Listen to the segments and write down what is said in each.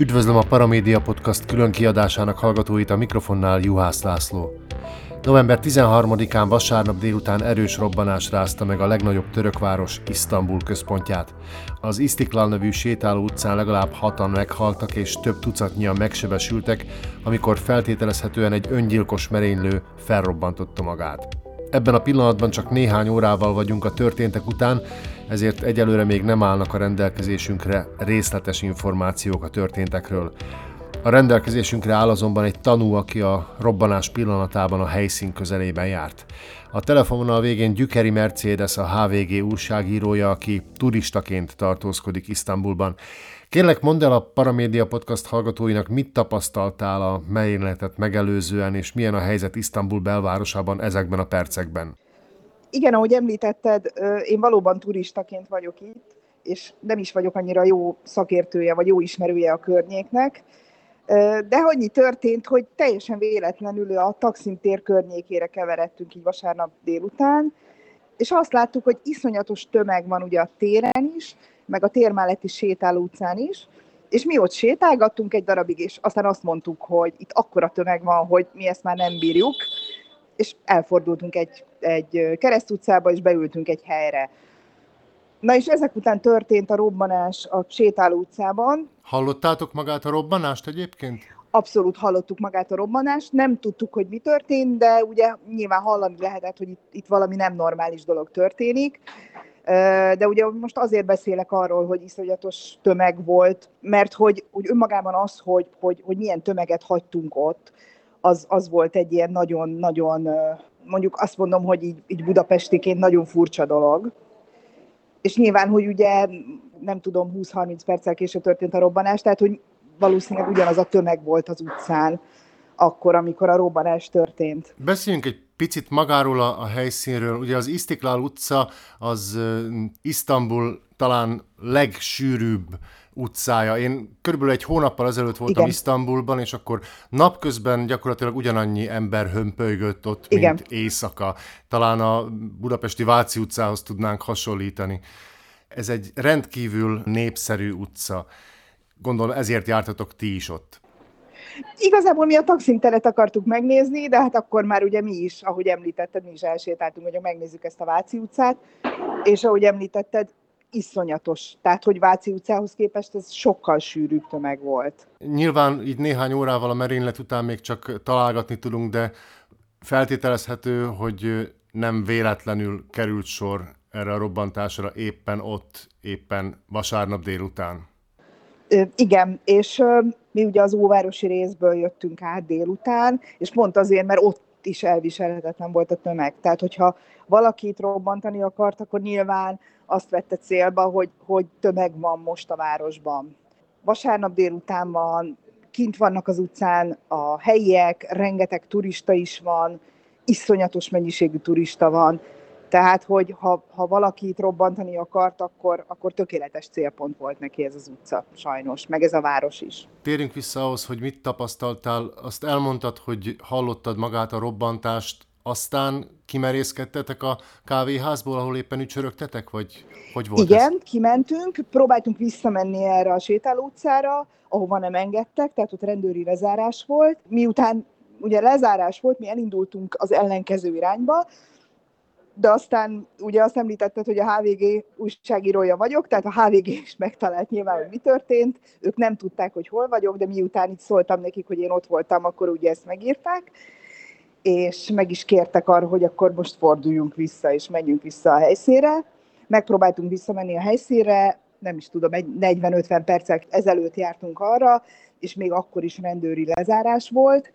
Üdvözlöm a Paramédia Podcast külön kiadásának hallgatóit a mikrofonnál Juhász László. November 13-án vasárnap délután erős robbanás rázta meg a legnagyobb török város Isztambul központját. Az Istiklal nevű sétáló utcán legalább hatan meghaltak és több tucatnyian megsebesültek, amikor feltételezhetően egy öngyilkos merénylő felrobbantotta magát. Ebben a pillanatban csak néhány órával vagyunk a történtek után, ezért egyelőre még nem állnak a rendelkezésünkre részletes információk a történtekről. A rendelkezésünkre áll azonban egy tanú, aki a robbanás pillanatában a helyszín közelében járt. A telefononal végén Gyükeri Mercedes, a HVG újságírója, aki turistaként tartózkodik Isztambulban. Kérlek, mondd el a Paramédia Podcast hallgatóinak, mit tapasztaltál a merényletet megelőzően, és milyen a helyzet Isztambul belvárosában ezekben a percekben? Igen, ahogy említetted, én valóban turistaként vagyok itt, és nem is vagyok annyira jó szakértője, vagy jó ismerője a környéknek, de annyi történt, hogy teljesen véletlenül a Taksim tér környékére keveredtünk így vasárnap délután, és azt láttuk, hogy iszonyatos tömeg van ugye a téren is, meg a tér melletti sétáló utcán is, és mi ott sétálgattunk egy darabig, és aztán azt mondtuk, hogy itt akkora tömeg van, hogy mi ezt már nem bírjuk, és elfordultunk egy, egy keresztutcába, és beültünk egy helyre. Na és ezek után történt a robbanás a sétáló utcában. Hallottátok magát a robbanást egyébként? Abszolút hallottuk magát a robbanást, nem tudtuk, hogy mi történt, de ugye nyilván hallani lehetett, hogy itt, itt valami nem normális dolog történik. De ugye most azért beszélek arról, hogy iszonyatos tömeg volt, mert hogy, hogy önmagában az, hogy, hogy, hogy milyen tömeget hagytunk ott, az, az volt egy ilyen nagyon-nagyon, mondjuk azt mondom, hogy így, így budapestiként nagyon furcsa dolog. És nyilván, hogy ugye nem tudom, 20-30 perccel később történt a robbanás, tehát hogy valószínűleg ugyanaz a tömeg volt az utcán akkor, amikor a robbanás történt. Beszéljünk egy picit magáról a, a helyszínről. Ugye az Istiklal utca az uh, Isztambul talán legsűrűbb utcája. Én körülbelül egy hónappal ezelőtt voltam Igen. Isztambulban, és akkor napközben gyakorlatilag ugyanannyi ember hömpölygött ott, Igen. mint éjszaka. Talán a budapesti Váci utcához tudnánk hasonlítani. Ez egy rendkívül népszerű utca. Gondolom ezért jártatok ti is ott. Igazából mi a taxinteret akartuk megnézni, de hát akkor már ugye mi is, ahogy említetted, mi is elsétáltunk, hogy megnézzük ezt a Váci utcát, és ahogy említetted, iszonyatos. Tehát, hogy Váci utcához képest ez sokkal sűrűbb tömeg volt. Nyilván így néhány órával a merénylet után még csak találgatni tudunk, de feltételezhető, hogy nem véletlenül került sor erre a robbantásra éppen ott, éppen vasárnap délután. Igen, és mi ugye az óvárosi részből jöttünk át délután, és pont azért, mert ott is elviselhetetlen volt a tömeg. Tehát, hogyha valakit robbantani akart, akkor nyilván azt vette célba, hogy, hogy tömeg van most a városban. Vasárnap délután van, kint vannak az utcán a helyiek, rengeteg turista is van, iszonyatos mennyiségű turista van, tehát, hogy ha, ha valaki itt robbantani akart, akkor, akkor tökéletes célpont volt neki ez az utca, sajnos, meg ez a város is. Térjünk vissza ahhoz, hogy mit tapasztaltál. Azt elmondtad, hogy hallottad magát a robbantást, aztán kimerészkedtetek a kávéházból, ahol éppen ücsörögtetek, vagy hogy volt Igen, ez? kimentünk, próbáltunk visszamenni erre a sétáló utcára, ahova nem engedtek, tehát ott rendőri lezárás volt. Miután ugye lezárás volt, mi elindultunk az ellenkező irányba, de aztán ugye azt említetted, hogy a HVG újságírója vagyok, tehát a HVG is megtalált nyilván, hogy mi történt. Ők nem tudták, hogy hol vagyok, de miután itt szóltam nekik, hogy én ott voltam, akkor ugye ezt megírták, és meg is kértek arra, hogy akkor most forduljunk vissza, és menjünk vissza a helyszínre. Megpróbáltunk visszamenni a helyszínre, nem is tudom, 40-50 percek ezelőtt jártunk arra, és még akkor is rendőri lezárás volt,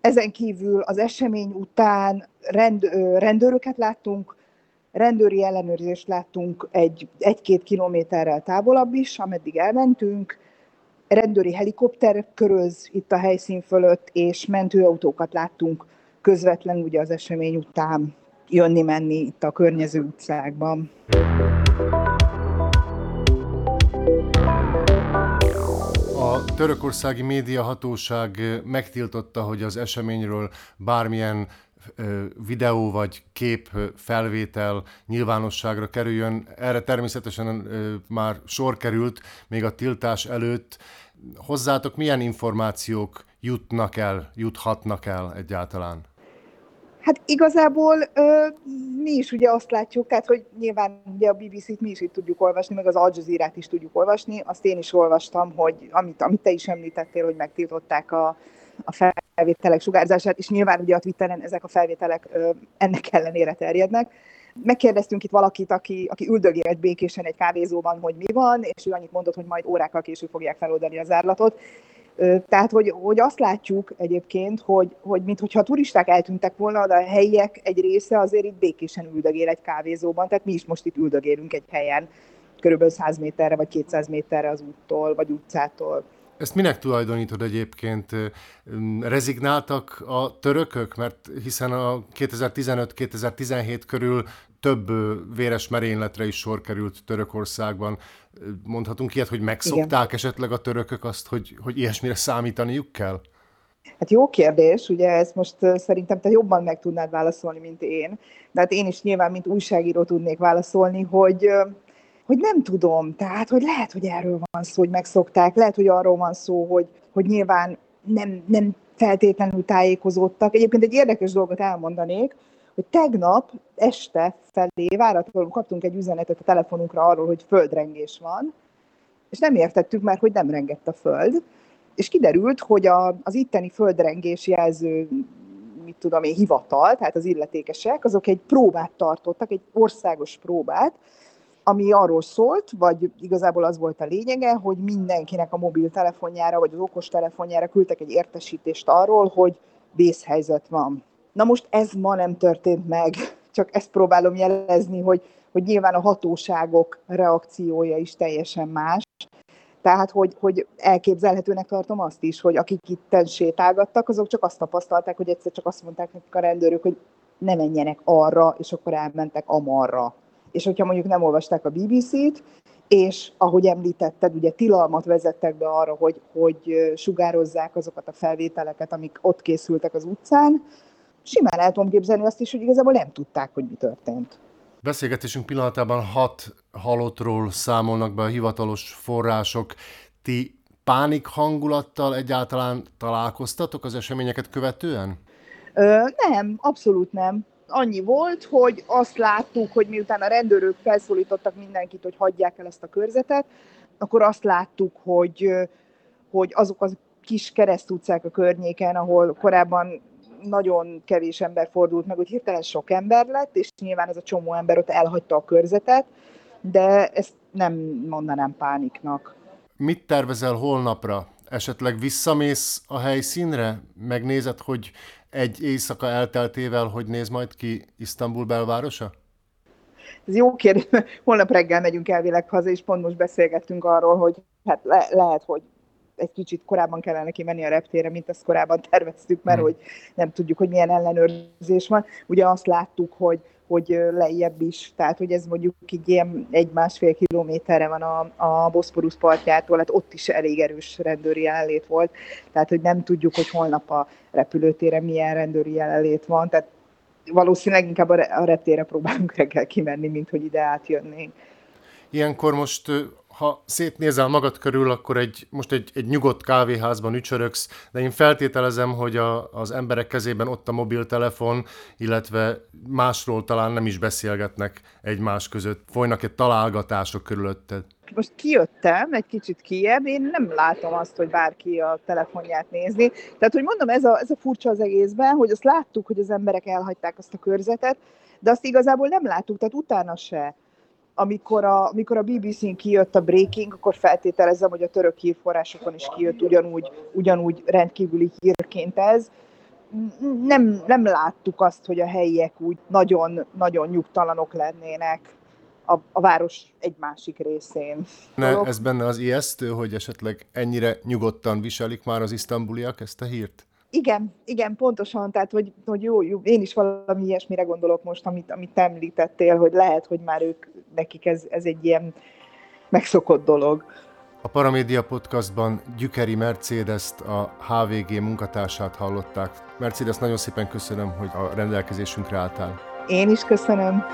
ezen kívül az esemény után rend, rendőröket láttunk, rendőri ellenőrzést láttunk egy, egy-két kilométerrel távolabb is, ameddig elmentünk, rendőri helikopter köröz itt a helyszín fölött, és mentőautókat láttunk közvetlenül ugye az esemény után jönni-menni itt a környező utcákban. Törökországi médiahatóság megtiltotta, hogy az eseményről bármilyen videó vagy kép felvétel nyilvánosságra kerüljön. Erre természetesen már sor került még a tiltás előtt. hozzátok milyen információk jutnak el, juthatnak el egyáltalán? Hát igazából ö, mi is ugye azt látjuk, tehát hogy nyilván ugye a BBC-t mi is itt tudjuk olvasni, meg az Al Jazeera-t is tudjuk olvasni. Azt én is olvastam, hogy amit, amit te is említettél, hogy megtiltották a, a felvételek sugárzását, és nyilván ugye a Twitteren ezek a felvételek ö, ennek ellenére terjednek. Megkérdeztünk itt valakit, aki, aki üldögélt békésen egy kávézóban, hogy mi van, és ő annyit mondott, hogy majd órákkal később fogják feloldani az árlatot. Tehát, hogy, hogy azt látjuk egyébként, hogy, hogy mintha a turisták eltűntek volna, de a helyiek egy része azért itt békésen üldögél egy kávézóban, tehát mi is most itt üldögélünk egy helyen, körülbelül 100 méterre vagy 200 méterre az úttól vagy utcától. Ezt minek tulajdonítod egyébként? Rezignáltak a törökök? Mert hiszen a 2015-2017 körül több véres merényletre is sor került Törökországban. Mondhatunk ilyet, hogy megszokták Igen. esetleg a törökök azt, hogy, hogy ilyesmire számítaniuk kell? Hát jó kérdés, ugye ezt most szerintem te jobban meg tudnád válaszolni, mint én. De hát én is nyilván, mint újságíró tudnék válaszolni, hogy, hogy nem tudom. Tehát, hogy lehet, hogy erről van szó, hogy megszokták, lehet, hogy arról van szó, hogy, hogy nyilván nem, nem feltétlenül tájékozódtak. Egyébként egy érdekes dolgot elmondanék, hogy tegnap este felé váratlanul kaptunk egy üzenetet a telefonunkra arról, hogy földrengés van, és nem értettük már, hogy nem rengett a föld, és kiderült, hogy a, az itteni földrengés jelző mit tudom én, hivatal, tehát az illetékesek, azok egy próbát tartottak, egy országos próbát, ami arról szólt, vagy igazából az volt a lényege, hogy mindenkinek a mobiltelefonjára, vagy az okostelefonjára küldtek egy értesítést arról, hogy vészhelyzet van. Na most ez ma nem történt meg, csak ezt próbálom jelezni, hogy, hogy nyilván a hatóságok reakciója is teljesen más. Tehát, hogy, hogy elképzelhetőnek tartom azt is, hogy akik itt sétálgattak, azok csak azt tapasztalták, hogy egyszer csak azt mondták nekik a rendőrök, hogy ne menjenek arra, és akkor elmentek amarra. És hogyha mondjuk nem olvasták a BBC-t, és ahogy említetted, ugye tilalmat vezettek be arra, hogy, hogy sugározzák azokat a felvételeket, amik ott készültek az utcán, simán el tudom képzelni azt is, hogy igazából nem tudták, hogy mi történt. Beszélgetésünk pillanatában hat halottról számolnak be a hivatalos források. Ti pánik hangulattal egyáltalán találkoztatok az eseményeket követően? Ö, nem, abszolút nem. Annyi volt, hogy azt láttuk, hogy miután a rendőrök felszólítottak mindenkit, hogy hagyják el ezt a körzetet, akkor azt láttuk, hogy, hogy azok az kis keresztutcák a környéken, ahol korábban nagyon kevés ember fordult meg, hogy hirtelen sok ember lett, és nyilván ez a csomó ember ott elhagyta a körzetet, de ezt nem mondanám pániknak. Mit tervezel holnapra? Esetleg visszamész a helyszínre? Megnézed, hogy egy éjszaka elteltével, hogy néz majd ki Isztambul belvárosa? Ez jó kérdés. Holnap reggel megyünk elvileg haza, és pont most beszélgettünk arról, hogy hát le- lehet, hogy egy kicsit korábban kellene kimenni a reptére, mint azt korábban terveztük, mert hmm. hogy nem tudjuk, hogy milyen ellenőrzés van. Ugye azt láttuk, hogy hogy lejjebb is, tehát hogy ez mondjuk így ilyen egy-másfél kilométerre van a, a Boszporusz partjától, hát ott is elég erős rendőri jelenlét volt, tehát hogy nem tudjuk, hogy holnap a repülőtére milyen rendőri jelenlét van, tehát valószínűleg inkább a reptére próbálunk reggel kimenni, mint hogy ide átjönnénk. Ilyenkor most ha szétnézel magad körül, akkor egy, most egy, egy nyugodt kávéházban ücsöröksz, de én feltételezem, hogy a, az emberek kezében ott a mobiltelefon, illetve másról talán nem is beszélgetnek egymás között. Folynak egy találgatások körülötted. Most kijöttem egy kicsit kiebb, én nem látom azt, hogy bárki a telefonját nézni. Tehát, hogy mondom, ez a, ez a furcsa az egészben, hogy azt láttuk, hogy az emberek elhagyták azt a körzetet, de azt igazából nem láttuk, tehát utána se amikor a, amikor a BBC-n kijött a breaking, akkor feltételezem, hogy a török hírforrásokon is kijött ugyanúgy, ugyanúgy rendkívüli hírként ez. Nem, nem láttuk azt, hogy a helyiek úgy nagyon, nagyon nyugtalanok lennének a, a város egy másik részén. Ne, ez benne az ijesztő, hogy esetleg ennyire nyugodtan viselik már az isztambuliak ezt a hírt? Igen, igen, pontosan, tehát hogy, hogy jó, jó, én is valami ilyesmire gondolok most, amit, amit említettél, hogy lehet, hogy már ők, nekik ez, ez egy ilyen megszokott dolog. A Paramédia Podcastban Gyükeri Mercedes-t, a HVG munkatársát hallották. Mercedes, nagyon szépen köszönöm, hogy a rendelkezésünkre álltál. Én is köszönöm.